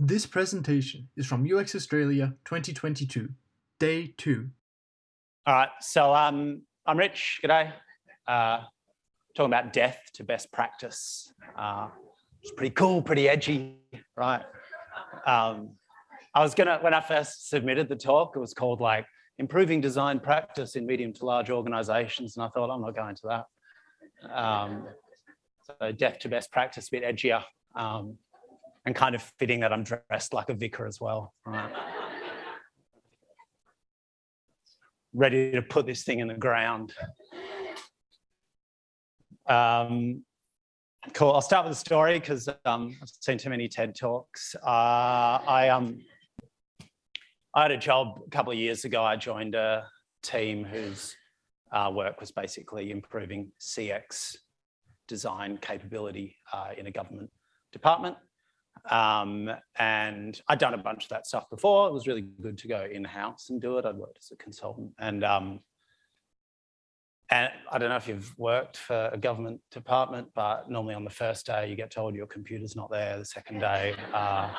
This presentation is from UX Australia 2022, Day 2. All right, so um, I'm Rich, g'day. Uh, talking about death to best practice. Uh, it's pretty cool, pretty edgy, right? Um, I was gonna, when I first submitted the talk, it was called like improving design practice in medium to large organizations. And I thought, I'm not going to that. Um, so death to best practice, a bit edgier. Um, and kind of fitting that I'm dressed like a vicar as well. Right? Ready to put this thing in the ground. Um, cool. I'll start with a story because um, I've seen too many TED talks. Uh, I um, I had a job a couple of years ago. I joined a team whose uh, work was basically improving CX design capability uh, in a government department. Um, and I'd done a bunch of that stuff before. It was really good to go in-house and do it. I'd worked as a consultant. And, um, and I don't know if you've worked for a government department, but normally on the first day you get told your computer's not there. The second day, uh,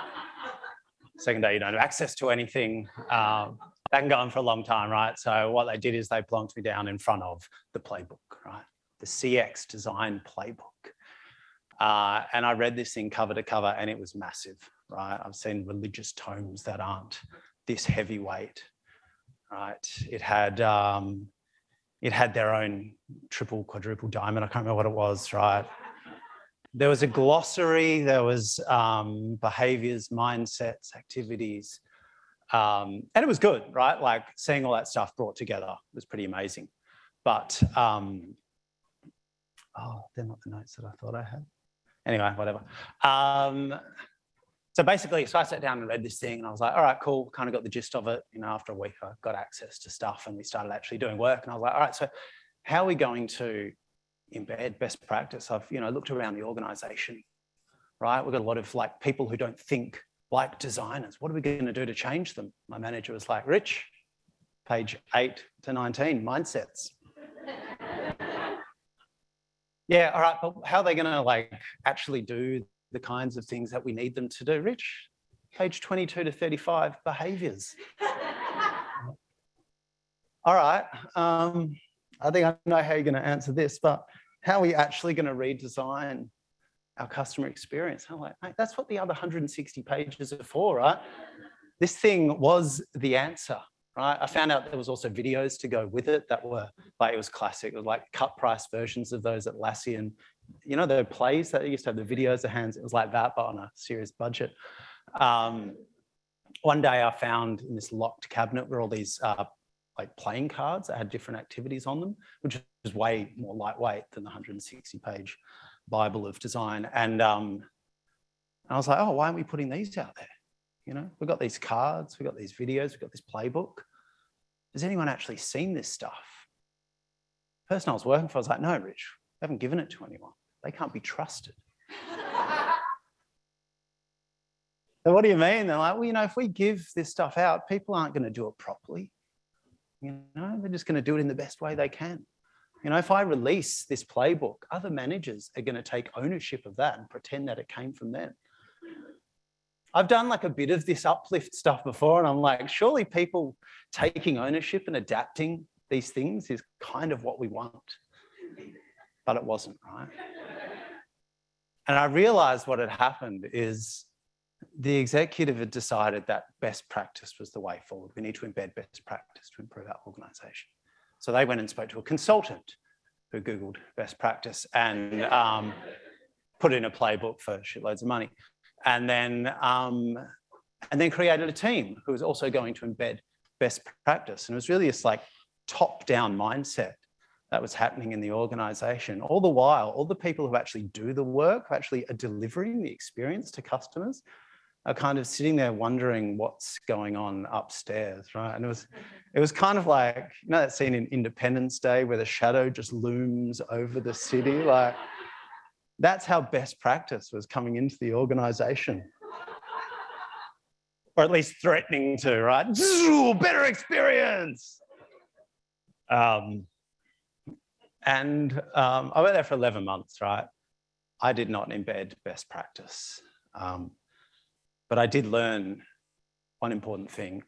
second day you don't have access to anything. Um, that can go on for a long time, right? So what they did is they plonked me down in front of the playbook, right? The CX design playbook. Uh, and I read this thing cover to cover and it was massive, right? I've seen religious tomes that aren't this heavyweight, right? It had, um, it had their own triple, quadruple diamond. I can't remember what it was, right? There was a glossary, there was um, behaviors, mindsets, activities, um, and it was good, right? Like seeing all that stuff brought together was pretty amazing. But, um, oh, they're not the notes that I thought I had anyway, whatever. Um, so basically, so I sat down and read this thing and I was like, all right, cool, kind of got the gist of it. You know, after a week, I got access to stuff and we started actually doing work. And I was like, all right, so how are we going to embed best practice? I've, you know, looked around the organization, right? We've got a lot of like people who don't think like designers. What are we going to do to change them? My manager was like, Rich, page eight to 19, mindsets yeah, all right, but how are they going to like actually do the kinds of things that we need them to do? Rich, page 22 to 35, behaviors. all right, um, I think I know how you're going to answer this, but how are we actually going to redesign our customer experience? I'm like, mate, that's what the other 160 pages are for, right? This thing was the answer right? I found out there was also videos to go with it that were like, it was classic. It was like cut price versions of those Atlassian, you know, the plays that used to have the videos, the hands, it was like that, but on a serious budget. Um, one day I found in this locked cabinet were all these uh, like playing cards that had different activities on them, which was way more lightweight than the 160 page Bible of design. And um, I was like, oh, why aren't we putting these out there? You know, we've got these cards, we've got these videos, we've got this playbook. Has anyone actually seen this stuff? The person I was working for was like, no, Rich, we haven't given it to anyone. They can't be trusted. so what do you mean? They're like, well, you know, if we give this stuff out, people aren't going to do it properly. You know, they're just going to do it in the best way they can. You know, if I release this playbook, other managers are going to take ownership of that and pretend that it came from them. I've done like a bit of this uplift stuff before, and I'm like, surely people taking ownership and adapting these things is kind of what we want. But it wasn't, right? And I realized what had happened is the executive had decided that best practice was the way forward. We need to embed best practice to improve our organization. So they went and spoke to a consultant who Googled best practice and um, put in a playbook for shitloads of money and then um, and then created a team who was also going to embed best practice. And it was really this like top-down mindset that was happening in the organization. All the while, all the people who actually do the work, who actually are delivering the experience to customers, are kind of sitting there wondering what's going on upstairs, right? And it was, it was kind of like, you know that scene in Independence Day where the shadow just looms over the city? Like, that's how best practice was coming into the organization. or at least threatening to, right? Better experience. Um, and um, I went there for 11 months, right? I did not embed best practice. Um, But I did learn one important thing,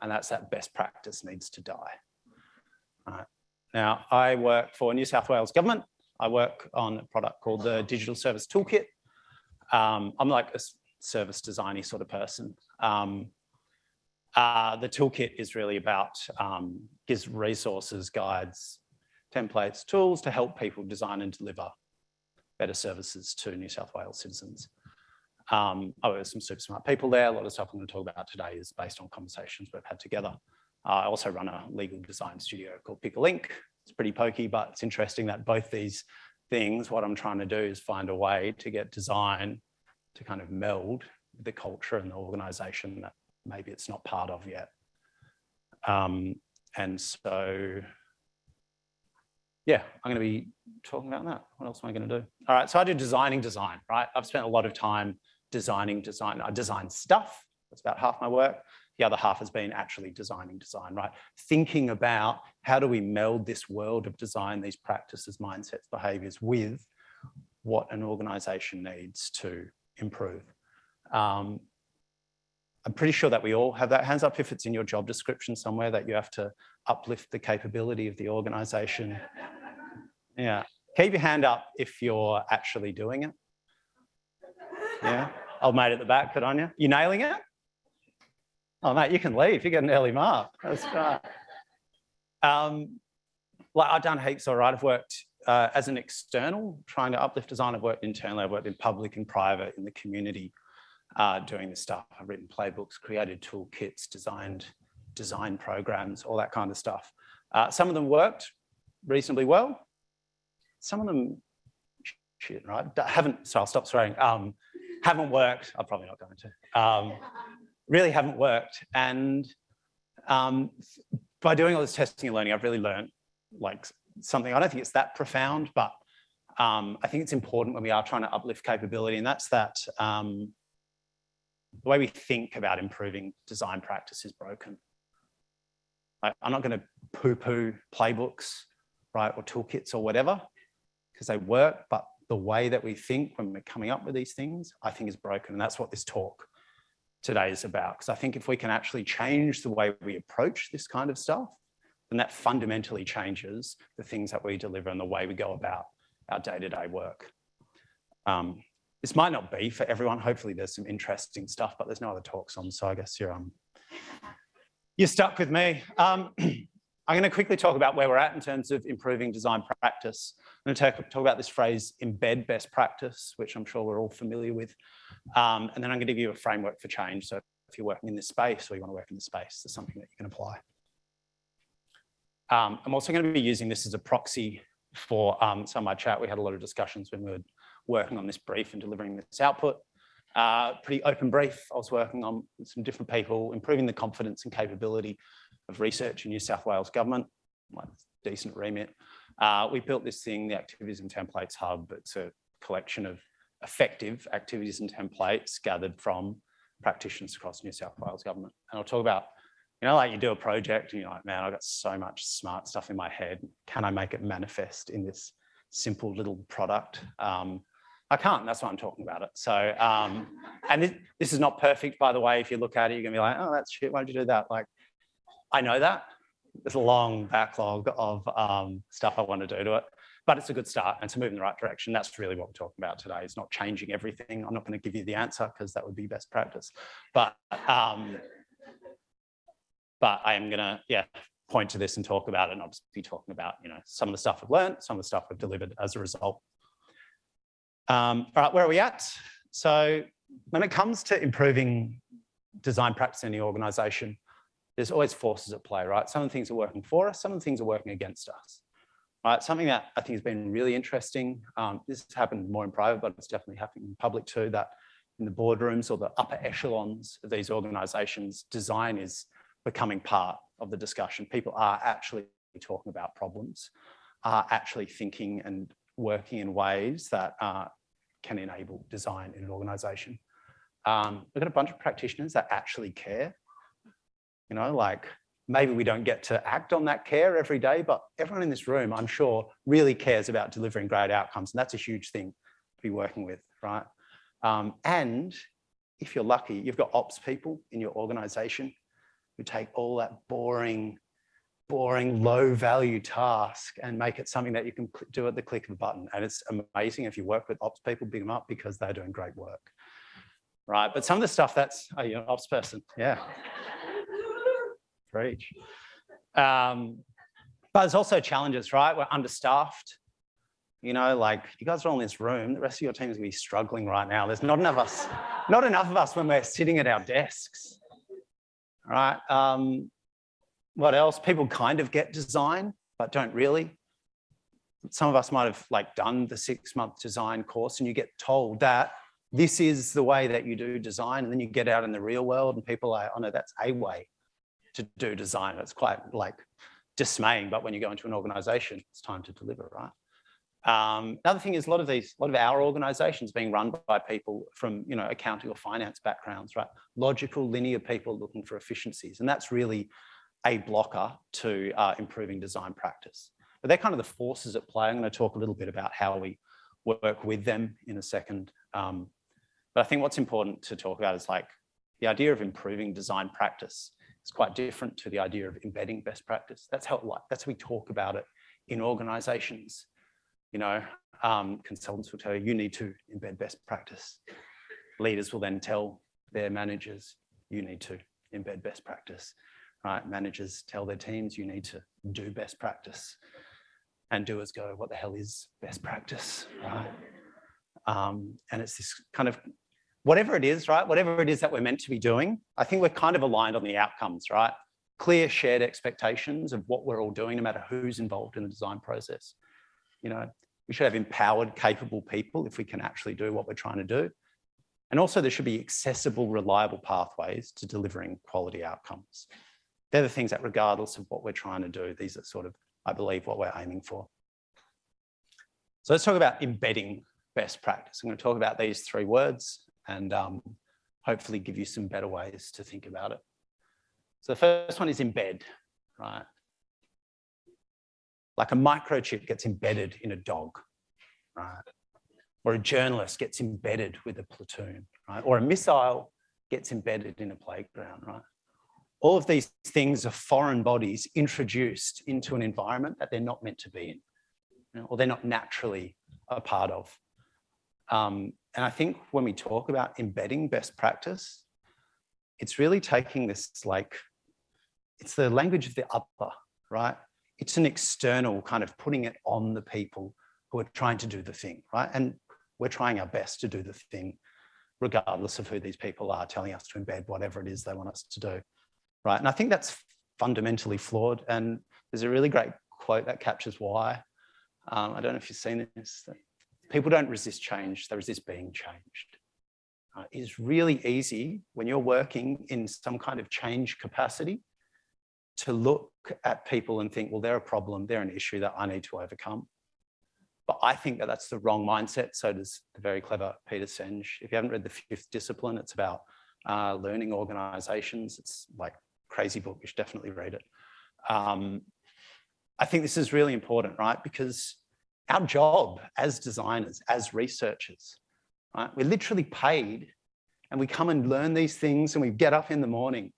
and that's that best practice needs to die. Right. Now, I work for New South Wales Government. I work on a product called the Digital Service Toolkit. Um, I'm like a service designy sort of person. Um, uh, the toolkit is really about um, gives resources, guides, templates, tools to help people design and deliver better services to New South Wales citizens. Um, oh, there's some super smart people there. A lot of stuff I'm going to talk about today is based on conversations we've had together. Uh, I also run a legal design studio called Pickle Inc. It's pretty pokey, but it's interesting that both these things, what I'm trying to do is find a way to get design to kind of meld the culture and the organization that maybe it's not part of yet. Um, and so, yeah, I'm going to be talking about that. What else am I going to do? All right, so I do designing design, right? I've spent a lot of time designing design. I design stuff. That's about half my work. The other half has been actually designing design, right? Thinking about how do we meld this world of design, these practices, mindsets, behaviors with what an organization needs to improve. Um, I'm pretty sure that we all have that. Hands up if it's in your job description somewhere that you have to uplift the capability of the organization. Yeah. Keep your hand up if you're actually doing it. Yeah. Old mate at the back, good on you. You nailing it? Oh, mate, you can leave. You get an early mark. That's right. Um, like I've done heaps, all right. I've worked uh, as an external, trying to uplift design. I've worked internally. I've worked in public and private in the community uh, doing this stuff. I've written playbooks, created toolkits, designed design programs, all that kind of stuff. Uh, some of them worked reasonably well. Some of them, shit, right? Haven't, so I'll stop swearing. Um, haven't worked. I'm probably not going to. Um, really haven't worked. And um, by doing all this testing and learning, I've really learned like something. I don't think it's that profound, but um, I think it's important when we are trying to uplift capability, and that's that um, the way we think about improving design practice is broken. I, I'm not going to poo-poo playbooks, right, or toolkits or whatever, because they work, but the way that we think when we're coming up with these things, I think is broken. And that's what this talk today is about. Because I think if we can actually change the way we approach this kind of stuff, then that fundamentally changes the things that we deliver and the way we go about our day-to-day work. Um, this might not be for everyone. Hopefully there's some interesting stuff, but there's no other talks on, so I guess you're, um, you're stuck with me. Um, I'm going to quickly talk about where we're at in terms of improving design practice. I'm going to talk, talk about this phrase, embed best practice, which I'm sure we're all familiar with. Um, and then I'm going to give you a framework for change. So if you're working in this space or you want to work in this space, there's something that you can apply. Um, I'm also going to be using this as a proxy for um, some of my chat. We had a lot of discussions when we were working on this brief and delivering this output. Uh, pretty open brief. I was working on some different people, improving the confidence and capability of research in New South Wales government, like decent remit. Uh, we built this thing, the Activities and Templates Hub. It's a collection of effective activities and templates gathered from practitioners across New South Wales government. And I'll talk about, you know, like you do a project and you're like, man, I've got so much smart stuff in my head. Can I make it manifest in this simple little product? Um, I can't. That's why I'm talking about it. So, um, and this, this, is not perfect, by the way. If you look at it, you're gonna be like, oh, that's shit. Why did you do that? Like, I know that. There's a long backlog of um, stuff I want to do to it, but it's a good start and to move in the right direction. That's really what we're talking about today. It's not changing everything. I'm not going to give you the answer because that would be best practice, but um, but I am to yeah point to this and talk about it, and I'll just be talking about you know some of the stuff I've learned, some of the stuff I've delivered as a result. Um, all right, where are we at? So when it comes to improving design practice in the organization, there's always forces at play, right? Some of the things are working for us, some of the things are working against us. Right, something that I think has been really interesting, um, this has happened more in private, but it's definitely happening in public too, that in the boardrooms or the upper echelons of these organizations, design is becoming part of the discussion. People are actually talking about problems, are actually thinking and working in ways that are can enable design in an organization. Um, we've got a bunch of practitioners that actually care. You know, like maybe we don't get to act on that care every day, but everyone in this room, I'm sure, really cares about delivering great outcomes. And that's a huge thing to be working with, right? Um, and if you're lucky, you've got ops people in your organization who take all that boring, boring, low value task and make it something that you can do at the click of a button. And it's amazing if you work with ops people, big them up because they're doing great work. Right. But some of the stuff that's, oh, you're an ops person. Yeah. Preach. Um, but there's also challenges, right? We're understaffed. You know, like you guys are all in this room. The rest of your team is going to be struggling right now. There's not enough of us, not enough of us when we're sitting at our desks. All right. Um, what else? People kind of get design, but don't really. Some of us might have like done the six month design course and you get told that this is the way that you do design. And then you get out in the real world and people are, oh no, that's a way to do design. It's quite like dismaying, but when you go into an organization, it's time to deliver, right? Um, another thing is a lot of these, a lot of our organizations being run by people from, you know, accounting or finance backgrounds, right? Logical, linear people looking for efficiencies. And that's really a blocker to uh, improving design practice. But they're kind of the forces at play. I'm going to talk a little bit about how we work with them in a second. Um, but I think what's important to talk about is like the idea of improving design practice is quite different to the idea of embedding best practice. That's how like that's how we talk about it in organizations you know, um, consultants will tell you, you need to embed best practice. Leaders will then tell their managers, you need to embed best practice. Right? Managers tell their teams, you need to do best practice. And doers go, what the hell is best practice? Right? Um, and it's this kind of whatever it is, right? Whatever it is that we're meant to be doing, I think we're kind of aligned on the outcomes, right? Clear shared expectations of what we're all doing, no matter who's involved in the design process. You know, we should have empowered, capable people if we can actually do what we're trying to do. And also there should be accessible, reliable pathways to delivering quality outcomes. They're the things that regardless of what we're trying to do, these are sort of, I believe, what we're aiming for. So let's talk about embedding best practice. I'm going to talk about these three words and um, hopefully give you some better ways to think about it. So the first one is embed, right? like a microchip gets embedded in a dog, right? Or a journalist gets embedded with a platoon, right? Or a missile gets embedded in a playground, right? All of these things are foreign bodies introduced into an environment that they're not meant to be in, you know, or they're not naturally a part of. Um, and I think when we talk about embedding best practice, it's really taking this like, it's the language of the upper, right? it's an external kind of putting it on the people who are trying to do the thing, right? And we're trying our best to do the thing, regardless of who these people are telling us to embed whatever it is they want us to do, right? And I think that's fundamentally flawed. And there's a really great quote that captures why. Um, I don't know if you've seen this. People don't resist change, they resist being changed. Uh, it's really easy when you're working in some kind of change capacity to look at people and think, well, they're a problem, they're an issue that I need to overcome. But I think that that's the wrong mindset. So does the very clever Peter Senge. If you haven't read The Fifth Discipline, it's about uh, learning organizations. It's like crazy book, you should definitely read it. Um, I think this is really important, right? Because our job as designers, as researchers, right? We're literally paid and we come and learn these things and we get up in the morning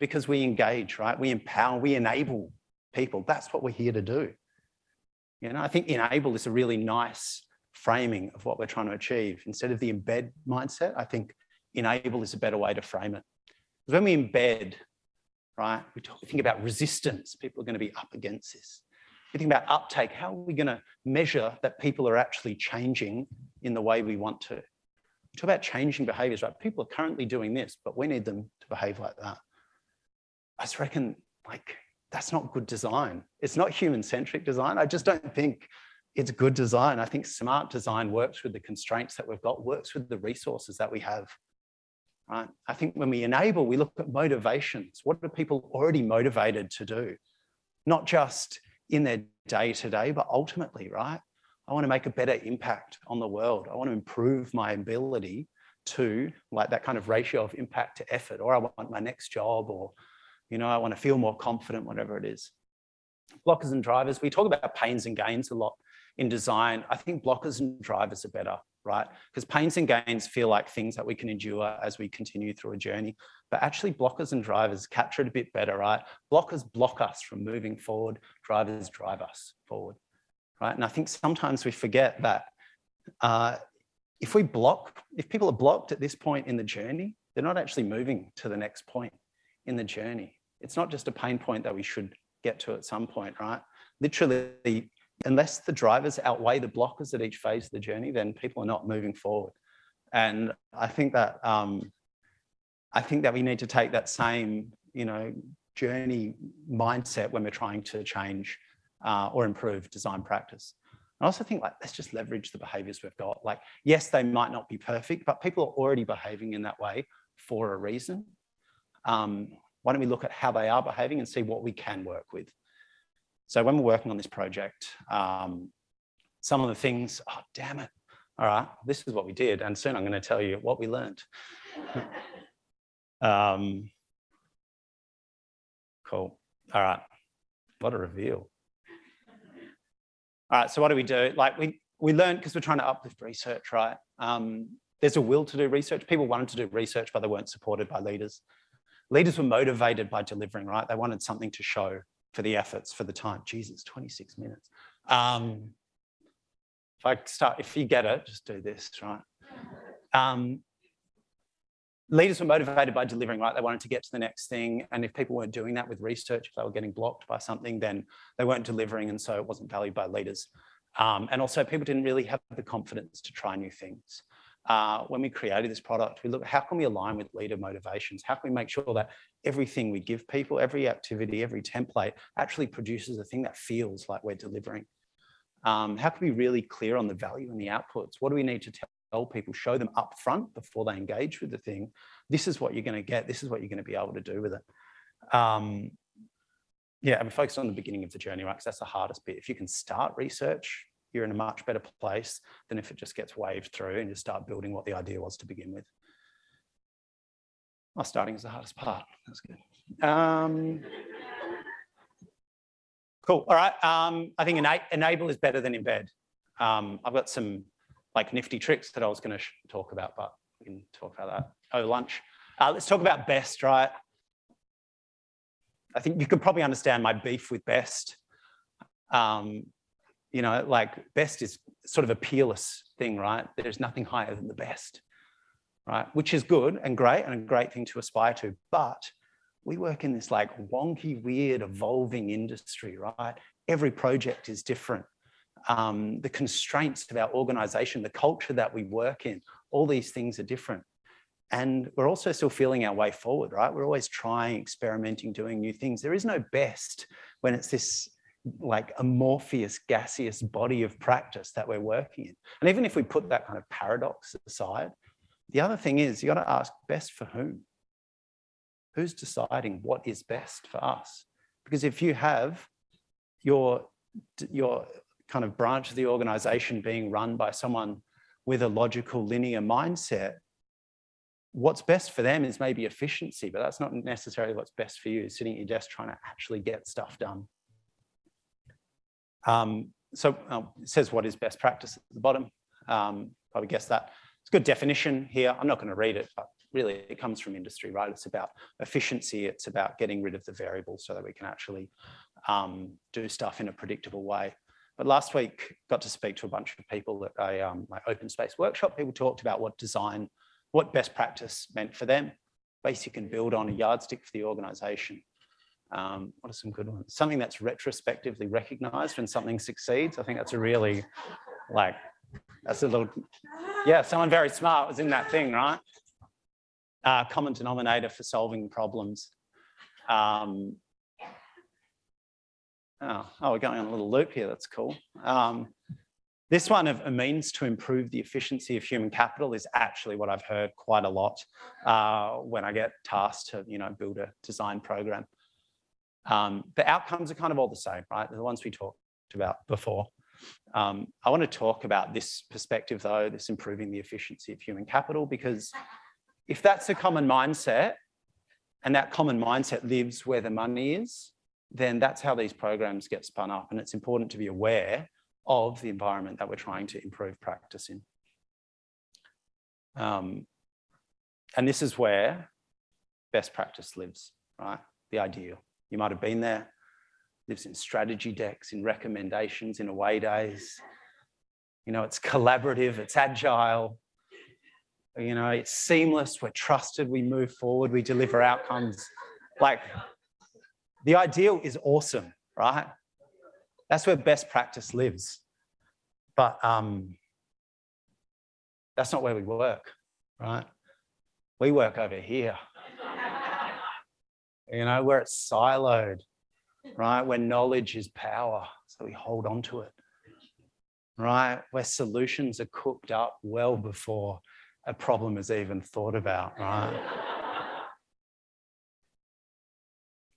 because we engage, right? We empower, we enable people. That's what we're here to do. You know, I think enable is a really nice framing of what we're trying to achieve. Instead of the embed mindset, I think enable is a better way to frame it. Because when we embed, right, we, talk, think about resistance. People are going to be up against this. We think about uptake. How are we going to measure that people are actually changing in the way we want to? We talk about changing behaviors, right? People are currently doing this, but we need them to behave like that. I just reckon like that's not good design. It's not human centric design. I just don't think it's good design. I think smart design works with the constraints that we've got, works with the resources that we have. Right? I think when we enable, we look at motivations. What are people already motivated to do? Not just in their day to day, but ultimately, right? I want to make a better impact on the world. I want to improve my ability to like that kind of ratio of impact to effort, or I want my next job or you know, I want to feel more confident, whatever it is. Blockers and drivers, we talk about pains and gains a lot in design. I think blockers and drivers are better. right? Because pains and gains feel like things that we can endure as we continue through a journey. But actually, blockers and drivers capture it a bit better, right? Blockers block us from moving forward, drivers drive us forward, right? And I think sometimes we forget that uh, if we block, if people are blocked at this point in the journey, they're not actually moving to the next point in the journey. It's not just a pain point that we should get to at some point, right? Literally, unless the drivers outweigh the blockers at each phase of the journey, then people are not moving forward. And I think that um, I think that we need to take that same, you know, journey mindset when we're trying to change uh, or improve design practice. I also think like let's just leverage the behaviors we've got. Like, yes, they might not be perfect, but people are already behaving in that way for a reason. Um, why don't we look at how they are behaving and see what we can work with? So when we're working on this project, um, some of the things, oh, damn it. All right, this is what we did. And soon I'm going to tell you what we learned. um, cool. All right. What a reveal. All right, so what do we do? Like we, we learned because we're trying to uplift research, right? Um, there's a will to do research. People wanted to do research, but they weren't supported by leaders. Leaders were motivated by delivering, right? They wanted something to show for the efforts, for the time. Jesus, 26 minutes. Um, if I start, if you get it, just do this, right? Um, leaders were motivated by delivering, right? They wanted to get to the next thing. And if people weren't doing that with research, if they were getting blocked by something, then they weren't delivering. And so it wasn't valued by leaders. Um, and also people didn't really have the confidence to try new things. Uh, when we created this product, we look, how can we align with leader motivations? How can we make sure that everything we give people, every activity, every template actually produces a thing that feels like we're delivering? Um, how can we really clear on the value and the outputs? What do we need to tell people, show them up front before they engage with the thing? This is what you're going to get. This is what you're going to be able to do with it. Um, yeah, and we focused on the beginning of the journey, right? Because that's the hardest bit. If you can start research, you're in a much better place than if it just gets waved through and you start building what the idea was to begin with. Well, starting is the hardest part. That's good. Um, cool. All right. Um, I think ena enable is better than embed. Um, I've got some like nifty tricks that I was going to talk about, but we can talk about that. Oh, lunch. Uh, let's talk about best, right? I think you could probably understand my beef with best. Um, you know, like best is sort of a peerless thing, right? There's nothing higher than the best, right? Which is good and great and a great thing to aspire to. But we work in this like wonky, weird, evolving industry, right? Every project is different. Um, the constraints of our organization, the culture that we work in, all these things are different. And we're also still feeling our way forward, right? We're always trying, experimenting, doing new things. There is no best when it's this like amorphous, gaseous body of practice that we're working in. And even if we put that kind of paradox aside, the other thing is you got to ask best for whom? Who's deciding what is best for us? Because if you have your, your kind of branch of the organization being run by someone with a logical linear mindset, what's best for them is maybe efficiency, but that's not necessarily what's best for you, sitting at your desk trying to actually get stuff done. Um, so it says what is best practice at the bottom. Um, probably guess that. It's a good definition here. I'm not going to read it, but really it comes from industry, right? It's about efficiency. It's about getting rid of the variables so that we can actually um, do stuff in a predictable way. But last week, got to speak to a bunch of people at a, um, my open space workshop. People talked about what design, what best practice meant for them. Basic and build on a yardstick for the organization. Um, what are some good ones? Something that's retrospectively recognized when something succeeds. I think that's a really like, that's a little, yeah, someone very smart was in that thing, right? Uh, common denominator for solving problems. Um, oh, oh, we're going on a little loop here. That's cool. Um, this one of a means to improve the efficiency of human capital is actually what I've heard quite a lot uh, when I get tasked to, you know, build a design program. Um, the outcomes are kind of all the same, right? The ones we talked about before. Um, I want to talk about this perspective though, this improving the efficiency of human capital, because if that's a common mindset and that common mindset lives where the money is, then that's how these programs get spun up. And it's important to be aware of the environment that we're trying to improve practice in. Um, and this is where best practice lives, right? The ideal. You might have been there, lives in strategy decks, in recommendations, in away days. You know, it's collaborative, it's agile, you know, it's seamless, we're trusted, we move forward, we deliver outcomes. Like the ideal is awesome, right? That's where best practice lives. But um, that's not where we work, right? We work over here. You know, where it's siloed, right? Where knowledge is power, so we hold on to it, right? Where solutions are cooked up well before a problem is even thought about, right?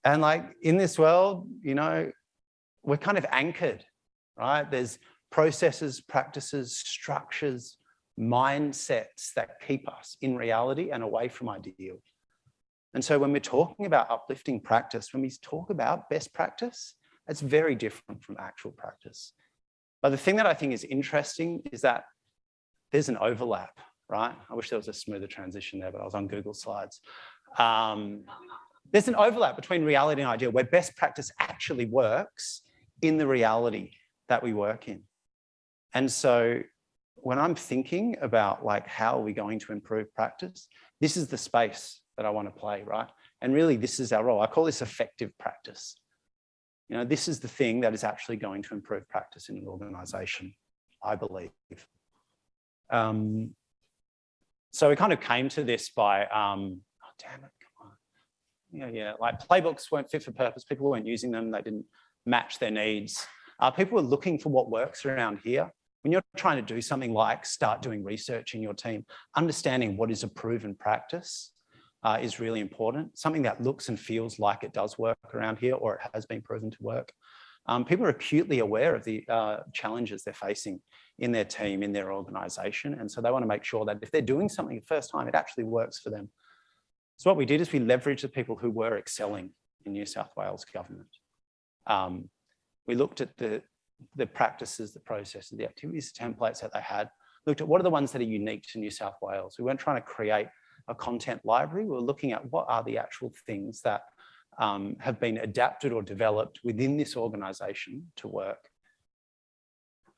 and like in this world, you know, we're kind of anchored, right? There's processes, practices, structures, mindsets that keep us in reality and away from ideal. And so when we're talking about uplifting practice, when we talk about best practice, it's very different from actual practice. But the thing that I think is interesting is that there's an overlap, right? I wish there was a smoother transition there, but I was on Google Slides. Um, there's an overlap between reality and ideal where best practice actually works in the reality that we work in. And so when I'm thinking about like how are we going to improve practice, this is the space that I want to play, right? And really this is our role. I call this effective practice. You know, this is the thing that is actually going to improve practice in an organization, I believe. Um, so we kind of came to this by, um, oh, damn it, come on. Yeah, yeah, like playbooks weren't fit for purpose. People weren't using them. They didn't match their needs. Uh, people were looking for what works around here. When you're trying to do something like start doing research in your team, understanding what is a proven practice uh, is really important. Something that looks and feels like it does work around here or it has been proven to work. Um, people are acutely aware of the uh, challenges they're facing in their team, in their organization. And so they want to make sure that if they're doing something the first time, it actually works for them. So what we did is we leveraged the people who were excelling in New South Wales government. Um, we looked at the, the practices, the processes, the activities, the templates that they had, looked at what are the ones that are unique to New South Wales. We weren't trying to create a content library. We're looking at what are the actual things that um, have been adapted or developed within this organisation to work.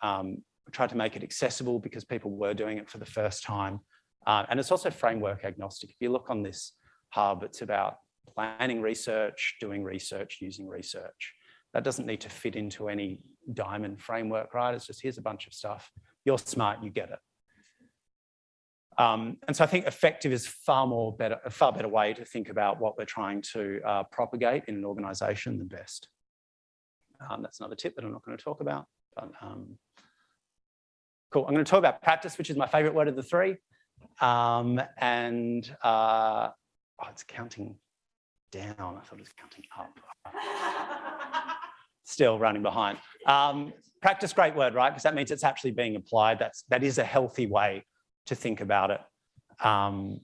Um, tried to make it accessible because people were doing it for the first time. Uh, and it's also framework agnostic. If you look on this hub, it's about planning research, doing research, using research. That doesn't need to fit into any diamond framework, right? It's just here's a bunch of stuff. You're smart, you get it. Um, and so I think effective is far more better, a far better way to think about what we're trying to uh, propagate in an organization than best. Um, that's another tip that I'm not going to talk about. But, um, cool. I'm going to talk about practice, which is my favorite word of the three. Um, and uh, oh, it's counting down. I thought it was counting up. Still running behind. Um, practice, great word, right? Because that means it's actually being applied. That's that is a healthy way to think about it. Um,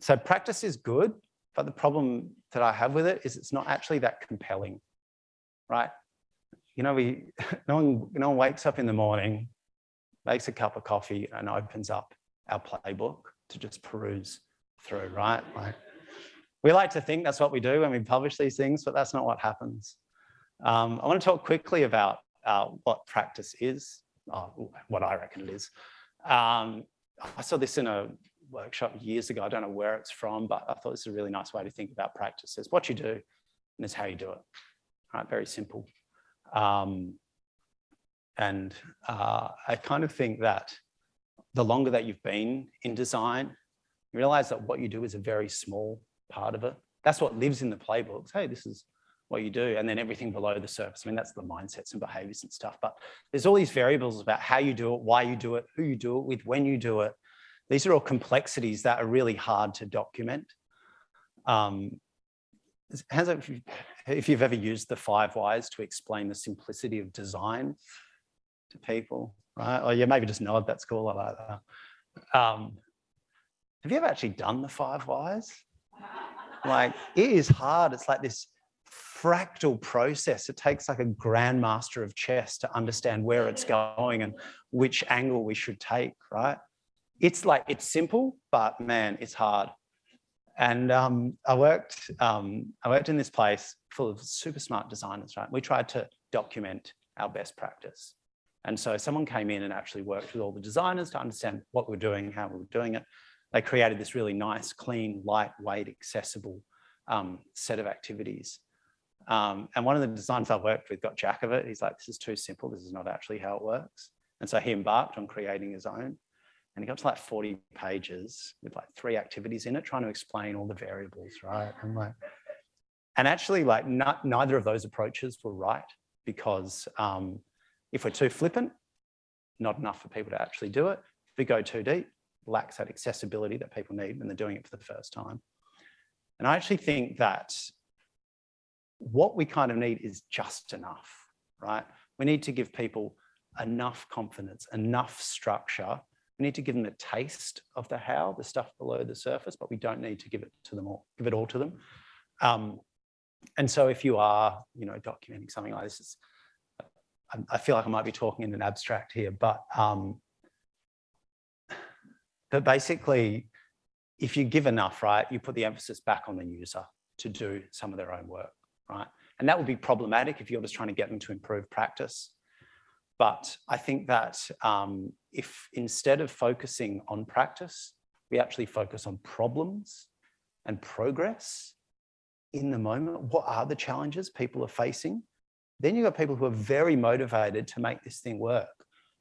so practice is good, but the problem that I have with it is it's not actually that compelling, right? You know, we no one, no one wakes up in the morning, makes a cup of coffee, and opens up our playbook to just peruse through, right? Like we like to think that's what we do when we publish these things, but that's not what happens. Um, I want to talk quickly about uh, what practice is, uh, what I reckon it is. Um, I saw this in a workshop years ago. I don't know where it's from, but I thought this is a really nice way to think about practice. It's what you do, and it's how you do it. Right, very simple. Um, and uh, I kind of think that the longer that you've been in design, you realize that what you do is a very small part of it. That's what lives in the playbooks. Hey, this is what you do, and then everything below the surface. I mean, that's the mindsets and behaviors and stuff. But there's all these variables about how you do it, why you do it, who you do it with, when you do it. These are all complexities that are really hard to document. Um, has it, if you've ever used the five whys to explain the simplicity of design to people, right? Or yeah, maybe just nod. That's cool. I like that. Um, have you ever actually done the five whys? Like it is hard. It's like this fractal process. It takes like a grandmaster of chess to understand where it's going and which angle we should take, right? it's like it's simple, but man, it's hard. And um, I worked, um, I worked in this place full of super smart designers. Right, we tried to document our best practice. And so someone came in and actually worked with all the designers to understand what we we're doing, how we were doing it. They created this really nice, clean, lightweight, accessible um, set of activities. Um, and one of the designers I've worked with got jack of it. He's like, this is too simple. This is not actually how it works. And so he embarked on creating his own. And he got to like 40 pages with like three activities in it, trying to explain all the variables, right? And like, and actually, like, not, neither of those approaches were right because um, if we're too flippant, not enough for people to actually do it. If we go too deep, lacks that accessibility that people need when they're doing it for the first time. And I actually think that what we kind of need is just enough, right? We need to give people enough confidence, enough structure. We need to give them a taste of the how, the stuff below the surface, but we don't need to give it to them all, give it all to them. Um, and so if you are, you know, documenting something like this, I feel like I might be talking in an abstract here, but um, but basically, if you give enough, right, you put the emphasis back on the user to do some of their own work, right? And that would be problematic if you're just trying to get them to improve practice. But I think that um, if instead of focusing on practice, we actually focus on problems and progress in the moment, what are the challenges people are facing? Then you've got people who are very motivated to make this thing work.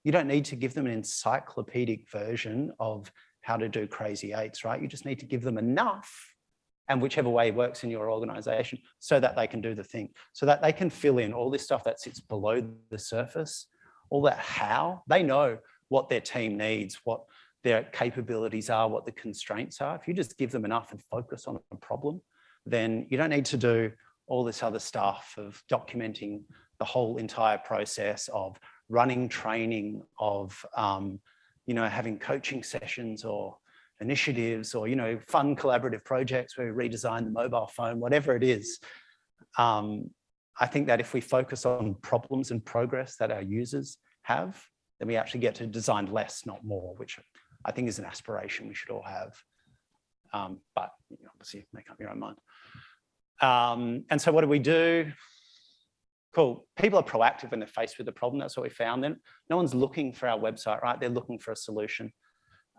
You don't need to give them an encyclopedic version of how to do crazy eights, right? You just need to give them enough and whichever way works in your organization so that they can do the thing, so that they can fill in all this stuff that sits below the surface, all that how. They know what their team needs, what their capabilities are, what the constraints are. If you just give them enough and focus on a problem, then you don't need to do all this other stuff of documenting the whole entire process of running training, of um, you know having coaching sessions or initiatives or you know fun collaborative projects where we redesign the mobile phone, whatever it is. Um, I think that if we focus on problems and progress that our users have, then we actually get to design less, not more, which I think is an aspiration we should all have. Um, but you know, obviously, make up your own mind. Um, and so what do we do? Cool. People are proactive when they're faced with a problem. That's what we found. Then no one's looking for our website, right? They're looking for a solution.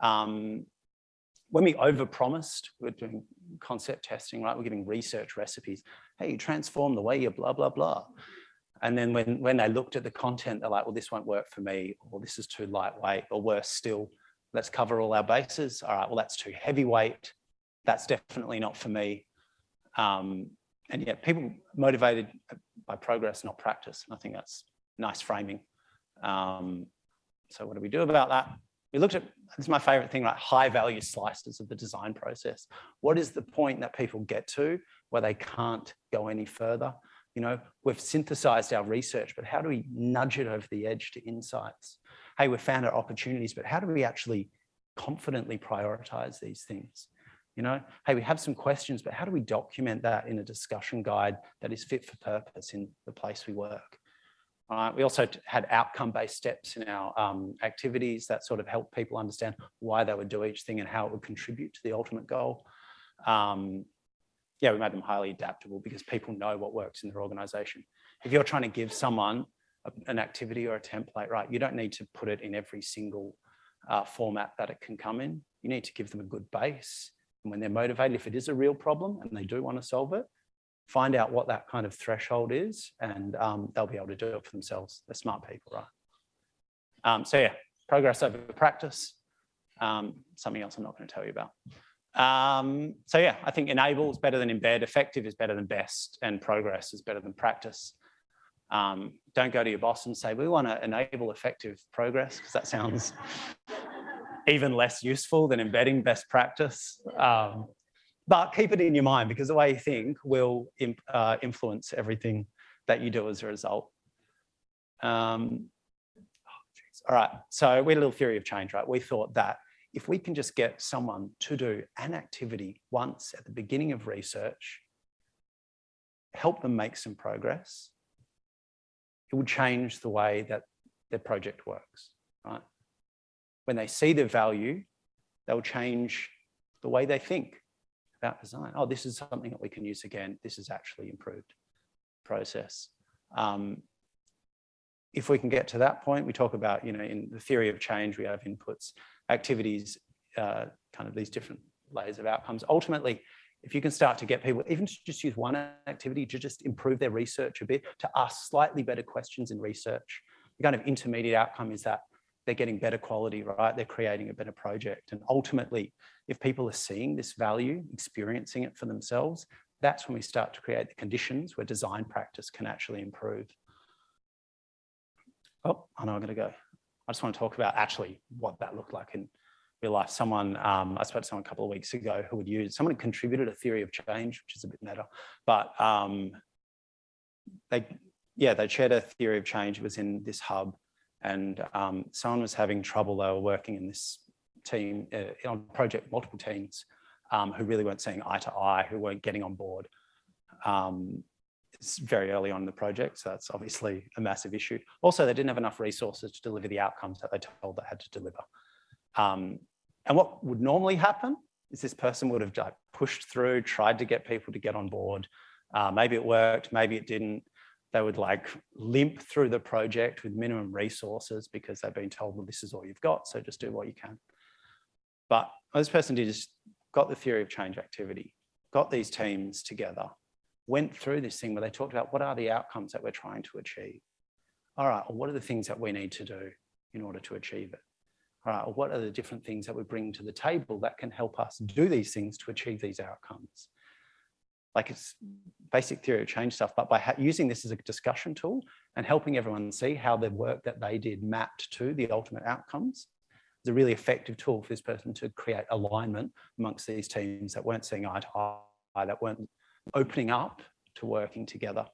Um, when we overpromised, we're doing concept testing, right? We're giving research recipes. Hey, you transform the way you blah, blah, blah. And then when, when they looked at the content, they're like, well, this won't work for me, or this is too lightweight, or worse still, let's cover all our bases. All right, well, that's too heavyweight. That's definitely not for me. Um, and yet people motivated by progress, not practice. And I think that's nice framing. Um, so what do we do about that? We looked at, this is my favorite thing, like high value slices of the design process. What is the point that people get to where they can't go any further? You know, we've synthesized our research, but how do we nudge it over the edge to insights? Hey, we've found our opportunities, but how do we actually confidently prioritize these things? You know, hey, we have some questions, but how do we document that in a discussion guide that is fit for purpose in the place we work? Uh, we also had outcome-based steps in our um, activities that sort of helped people understand why they would do each thing and how it would contribute to the ultimate goal. Um, yeah, we made them highly adaptable because people know what works in their organization. If you're trying to give someone a, an activity or a template, right, you don't need to put it in every single uh, format that it can come in. You need to give them a good base and when they're motivated, if it is a real problem and they do want to solve it, find out what that kind of threshold is and um, they'll be able to do it for themselves. They're smart people, right? Um, so yeah, progress over practice. Um, something else I'm not going to tell you about. Um, so yeah, I think enable is better than embed, effective is better than best, and progress is better than practice. Um, don't go to your boss and say, we want to enable effective progress, because that sounds even less useful than embedding best practice. But keep it in your mind because the way you think will uh, influence everything that you do as a result. Um, oh, all right, so we had a little theory of change, right? We thought that if we can just get someone to do an activity once at the beginning of research, help them make some progress, it will change the way that their project works, right? when they see the value, they'll change the way they think about design. Oh, this is something that we can use again. This is actually improved process. Um, if we can get to that point, we talk about, you know, in the theory of change, we have inputs, activities, uh, kind of these different layers of outcomes. Ultimately, if you can start to get people, even to just use one activity to just improve their research a bit, to ask slightly better questions in research, the kind of intermediate outcome is that they're getting better quality, right? They're creating a better project. And ultimately, if people are seeing this value, experiencing it for themselves, that's when we start to create the conditions where design practice can actually improve. Oh, I know I'm going to go. I just want to talk about actually what that looked like in real life. Someone, um, I spoke to someone a couple of weeks ago who would use, someone contributed a theory of change, which is a bit meta, but um, they, yeah, they shared a theory of change. It was in this hub and um, someone was having trouble. They were working in this team uh, on project, multiple teams um, who really weren't seeing eye to eye, who weren't getting on board. Um, it's very early on in the project, so that's obviously a massive issue. Also, they didn't have enough resources to deliver the outcomes that they told they had to deliver. Um, and what would normally happen is this person would have pushed through, tried to get people to get on board. Uh, maybe it worked, maybe it didn't. They would like limp through the project with minimum resources because they've been told, well, this is all you've got, so just do what you can. But this person did is got the theory of change activity, got these teams together, went through this thing where they talked about what are the outcomes that we're trying to achieve. All right, well, what are the things that we need to do in order to achieve it? All right, well, what are the different things that we bring to the table that can help us do these things to achieve these outcomes? Like it's basic theory of change stuff, but by using this as a discussion tool and helping everyone see how the work that they did mapped to the ultimate outcomes, is a really effective tool for this person to create alignment amongst these teams that weren't seeing eye to eye, that weren't opening up to working together.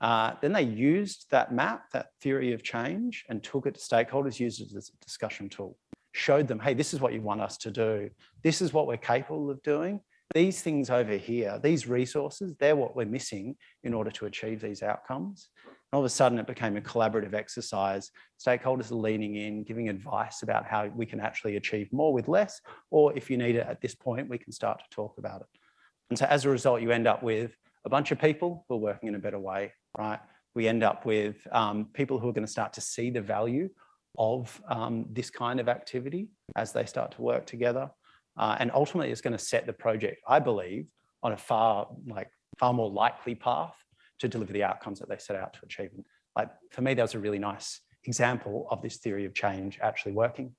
Uh, then they used that map, that theory of change, and took it to stakeholders, used it as a discussion tool, showed them, hey, this is what you want us to do. This is what we're capable of doing. These things over here, these resources, they're what we're missing in order to achieve these outcomes. And all of a sudden, it became a collaborative exercise. Stakeholders are leaning in, giving advice about how we can actually achieve more with less, or if you need it at this point, we can start to talk about it. And so as a result, you end up with a bunch of people who are working in a better way, right? We end up with um, people who are going to start to see the value of um, this kind of activity as they start to work together. Uh, and ultimately, it's going to set the project, I believe, on a far like far more likely path to deliver the outcomes that they set out to achieve. And like for me, that was a really nice example of this theory of change actually working.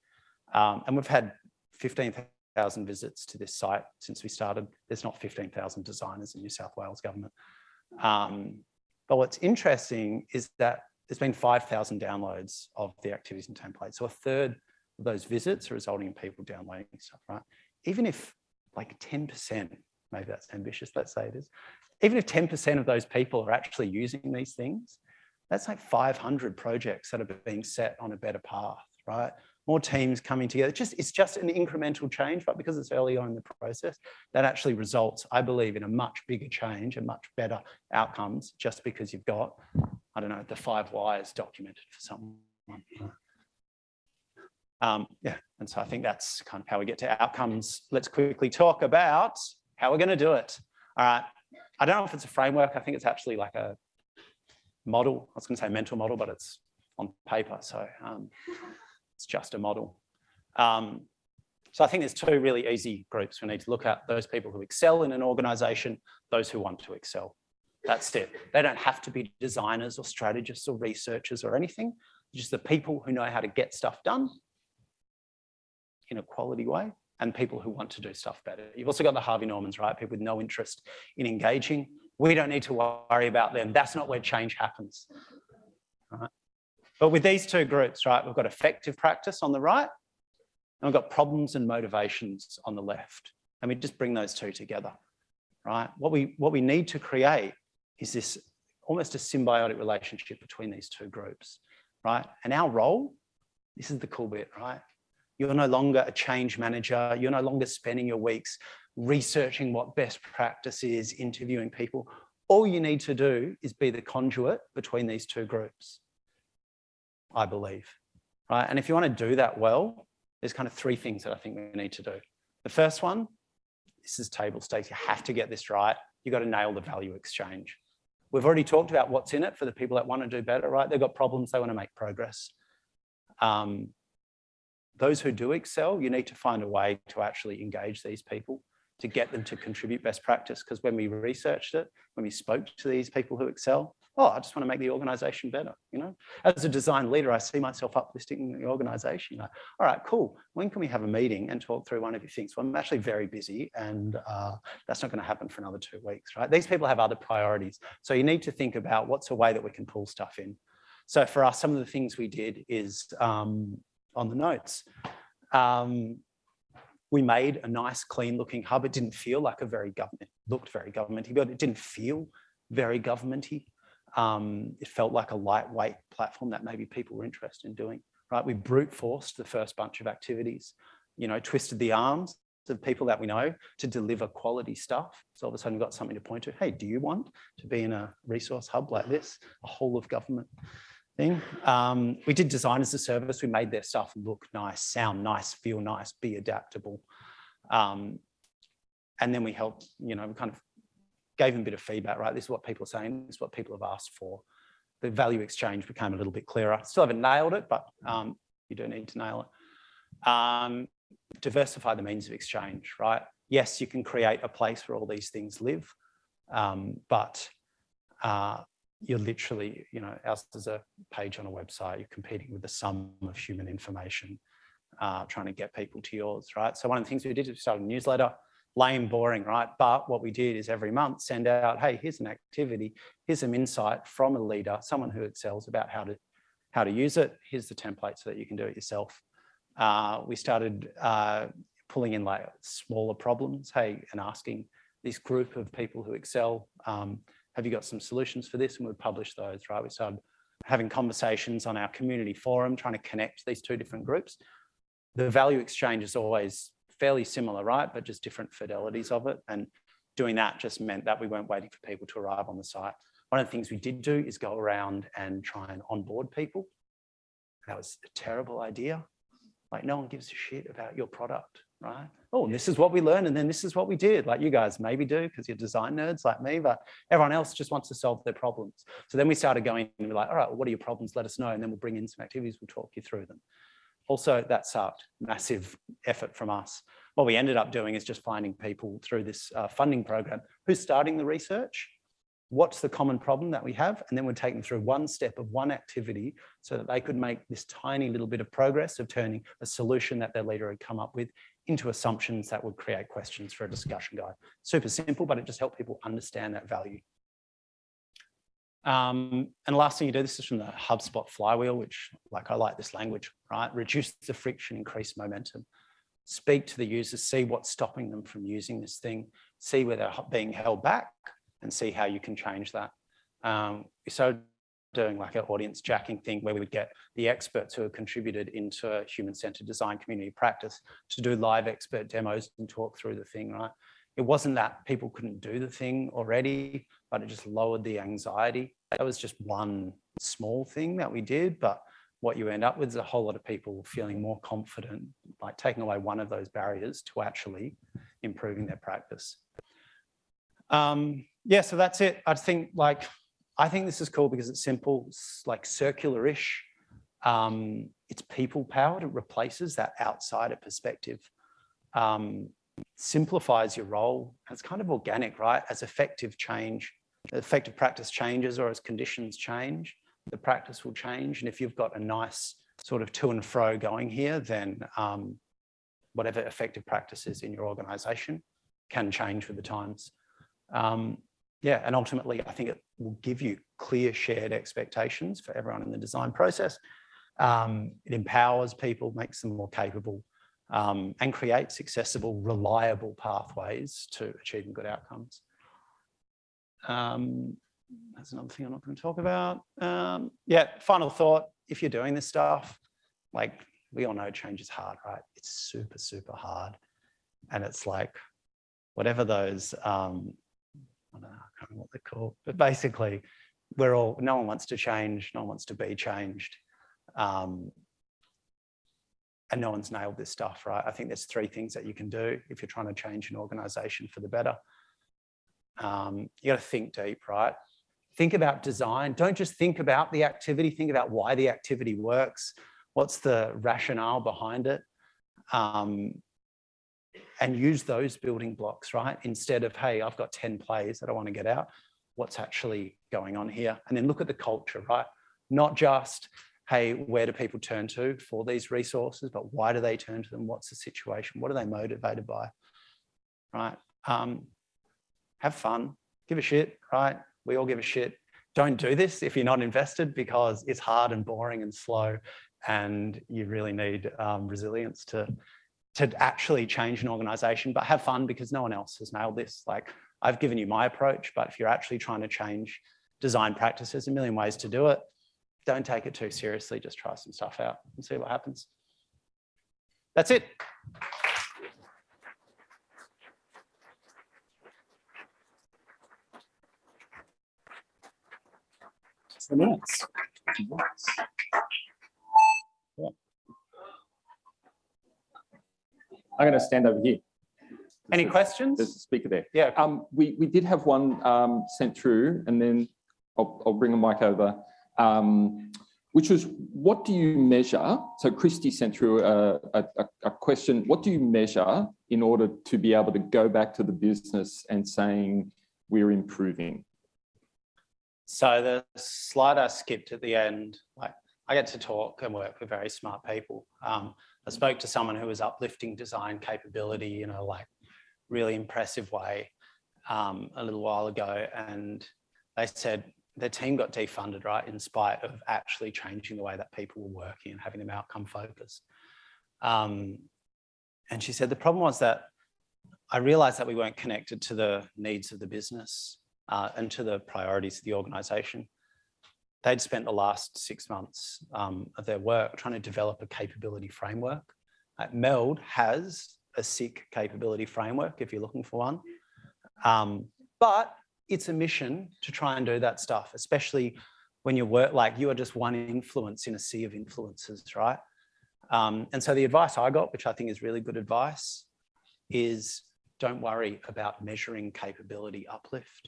Um, and we've had 15,000 thousand visits to this site since we started. There's not 15,000 designers in New South Wales government. Um, but what's interesting is that there's been 5,000 downloads of the activities and templates. So a third of those visits are resulting in people downloading stuff, right? Even if like 10%, maybe that's ambitious, let's say it is, even if 10% of those people are actually using these things, that's like 500 projects that are being set on a better path, right? more teams coming together. Just It's just an incremental change, but because it's early on in the process, that actually results, I believe, in a much bigger change and much better outcomes just because you've got, I don't know, the five whys documented for someone. Um, yeah, and so I think that's kind of how we get to outcomes. Let's quickly talk about how we're going to do it. All right. I don't know if it's a framework. I think it's actually like a model. I was going to say mental model, but it's on paper. So um, it's just a model. Um, so I think there's two really easy groups we need to look at. Those people who excel in an organization, those who want to excel. That's it. They don't have to be designers or strategists or researchers or anything. Just the people who know how to get stuff done in a quality way and people who want to do stuff better. You've also got the Harvey Normans, right? People with no interest in engaging. We don't need to worry about them. That's not where change happens. Right? But with these two groups, right, we've got effective practice on the right, and we've got problems and motivations on the left. And we just bring those two together, right? What we, what we need to create is this almost a symbiotic relationship between these two groups, right? And our role, this is the cool bit, right? You're no longer a change manager. You're no longer spending your weeks researching what best practice is, interviewing people. All you need to do is be the conduit between these two groups. I believe. Right? And if you want to do that well, there's kind of three things that I think we need to do. The first one, this is table stakes. You have to get this right. You've got to nail the value exchange. We've already talked about what's in it for the people that want to do better, right? They've got problems, they want to make progress. Um, those who do excel, you need to find a way to actually engage these people to get them to contribute best practice. Because when we researched it, when we spoke to these people who excel, oh, I just want to make the organization better. You know, as a design leader, I see myself uplifting the organization. Like, all right, cool. When can we have a meeting and talk through one of your things? Well, I'm actually very busy and uh, that's not going to happen for another two weeks, right? These people have other priorities. So you need to think about what's a way that we can pull stuff in. So for us, some of the things we did is um, on the notes. Um, we made a nice, clean looking hub. It didn't feel like a very government, looked very governmenty, but it didn't feel very governmenty. Um, it felt like a lightweight platform that maybe people were interested in doing, right? We brute forced the first bunch of activities, you know, twisted the arms of people that we know to deliver quality stuff. So all of a sudden, we've got something to point to. Hey, do you want to be in a resource hub like this, a whole of government thing. Um, we did design as a service. We made their stuff look nice, sound nice, feel nice, be adaptable. Um, and then we helped, you know, we kind of gave them a bit of feedback, right? This is what people are saying, this is what people have asked for. The value exchange became a little bit clearer. Still haven't nailed it, but um, you do need to nail it. Um, diversify the means of exchange, right? Yes, you can create a place where all these things live, um, but uh, you're literally, you know, ours is a page on a website, you're competing with the sum of human information, uh, trying to get people to yours, right? So one of the things we did is we started a newsletter, lame, boring, right? But what we did is every month send out, hey, here's an activity, here's some insight from a leader, someone who excels about how to how to use it. Here's the template so that you can do it yourself. Uh, we started uh, pulling in like smaller problems, hey, and asking this group of people who excel, um, have you got some solutions for this? And we'd publish those, right? We started having conversations on our community forum, trying to connect these two different groups. The value exchange is always fairly similar, right? But just different fidelities of it. And doing that just meant that we weren't waiting for people to arrive on the site. One of the things we did do is go around and try and onboard people. That was a terrible idea. Like no one gives a shit about your product right? Oh, this is what we learned, and then this is what we did. Like you guys maybe do because you're design nerds like me, but everyone else just wants to solve their problems. So then we started going and we're like, all right, well, what are your problems? Let us know, and then we'll bring in some activities. We'll talk you through them. Also, that sucked. Massive effort from us. What we ended up doing is just finding people through this uh, funding program who's starting the research what's the common problem that we have, and then take them through one step of one activity so that they could make this tiny little bit of progress of turning a solution that their leader had come up with into assumptions that would create questions for a discussion guide. Super simple, but it just helped people understand that value. Um, and last thing you do, this is from the HubSpot flywheel, which like I like this language, right? Reduce the friction, increase momentum. Speak to the users, see what's stopping them from using this thing, see where they're being held back, and see how you can change that. Um, so doing like an audience jacking thing where we would get the experts who have contributed into human-centered design community practice to do live expert demos and talk through the thing, right? It wasn't that people couldn't do the thing already, but it just lowered the anxiety. That was just one small thing that we did, but what you end up with is a whole lot of people feeling more confident, like taking away one of those barriers to actually improving their practice. Um, yeah, so that's it. I think like, I think this is cool because it's simple, it's like circular-ish. Um, it's people powered, it replaces that outsider perspective. Um, simplifies your role. It's kind of organic, right? As effective change, effective practice changes or as conditions change, the practice will change. And if you've got a nice sort of to and fro going here, then um, whatever effective practices in your organization can change with the times. Um, yeah, and ultimately, I think it will give you clear shared expectations for everyone in the design process. Um, it empowers people, makes them more capable, um, and creates accessible, reliable pathways to achieving good outcomes. Um, that's another thing I'm not going to talk about. Um, yeah, final thought, if you're doing this stuff, like we all know change is hard, right? It's super, super hard. And it's like, whatever those um, I don't know, I can't remember what they're called, but basically, we're all, no one wants to change, no one wants to be changed. Um, and no one's nailed this stuff, right? I think there's three things that you can do if you're trying to change an organization for the better. Um, you got to think deep, right? Think about design. Don't just think about the activity, think about why the activity works. What's the rationale behind it? Um, and use those building blocks, right? Instead of, hey, I've got 10 plays that I want to get out. What's actually going on here? And then look at the culture, right? Not just, hey, where do people turn to for these resources, but why do they turn to them? What's the situation? What are they motivated by? Right? Um, have fun, give a shit, right? We all give a shit. Don't do this if you're not invested because it's hard and boring and slow, and you really need um, resilience to to actually change an organization, but have fun because no one else has nailed this. Like I've given you my approach, but if you're actually trying to change design practices, a million ways to do it. Don't take it too seriously. Just try some stuff out and see what happens. That's it. So nice. I'm going to stand over here. Any There's a- questions? There's a speaker there. Yeah. Um, we, we did have one um, sent through and then I'll, I'll bring a mic over, um, which was, what do you measure? So Christy sent through a, a, a- a question. What do you measure in order to be able to go back to the business and saying we're improving? So the slide I skipped at the end, like I get to talk and work with very smart people. Um, I spoke to someone who was uplifting design capability in a like really impressive way um, a little while ago, and they said their team got defunded, right, in spite of actually changing the way that people were working and having them outcome focused. Um, and she said the problem was that I realized that we weren't connected to the needs of the business uh, and to the priorities of the organisation. They'd spent the last six months um, of their work trying to develop a capability framework. Uh, Meld has a SICK capability framework if you're looking for one. Um, but it's a mission to try and do that stuff, especially when you work like you are just one influence in a sea of influences, right? Um, and so the advice I got, which I think is really good advice, is don't worry about measuring capability uplift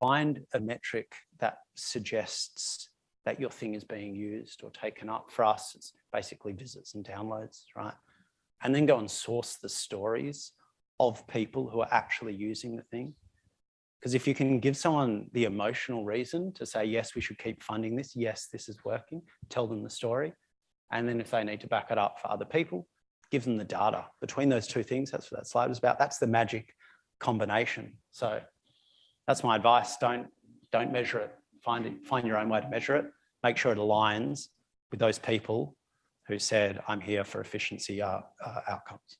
find a metric that suggests that your thing is being used or taken up. For us, it's basically visits and downloads, right? And then go and source the stories of people who are actually using the thing. Because if you can give someone the emotional reason to say, yes, we should keep funding this, yes, this is working, tell them the story. And then if they need to back it up for other people, give them the data. Between those two things, that's what that slide was about. That's the magic combination. So that's my advice. Don't don't measure it. Find it. Find your own way to measure it. Make sure it aligns with those people who said, "I'm here for efficiency uh, uh, outcomes."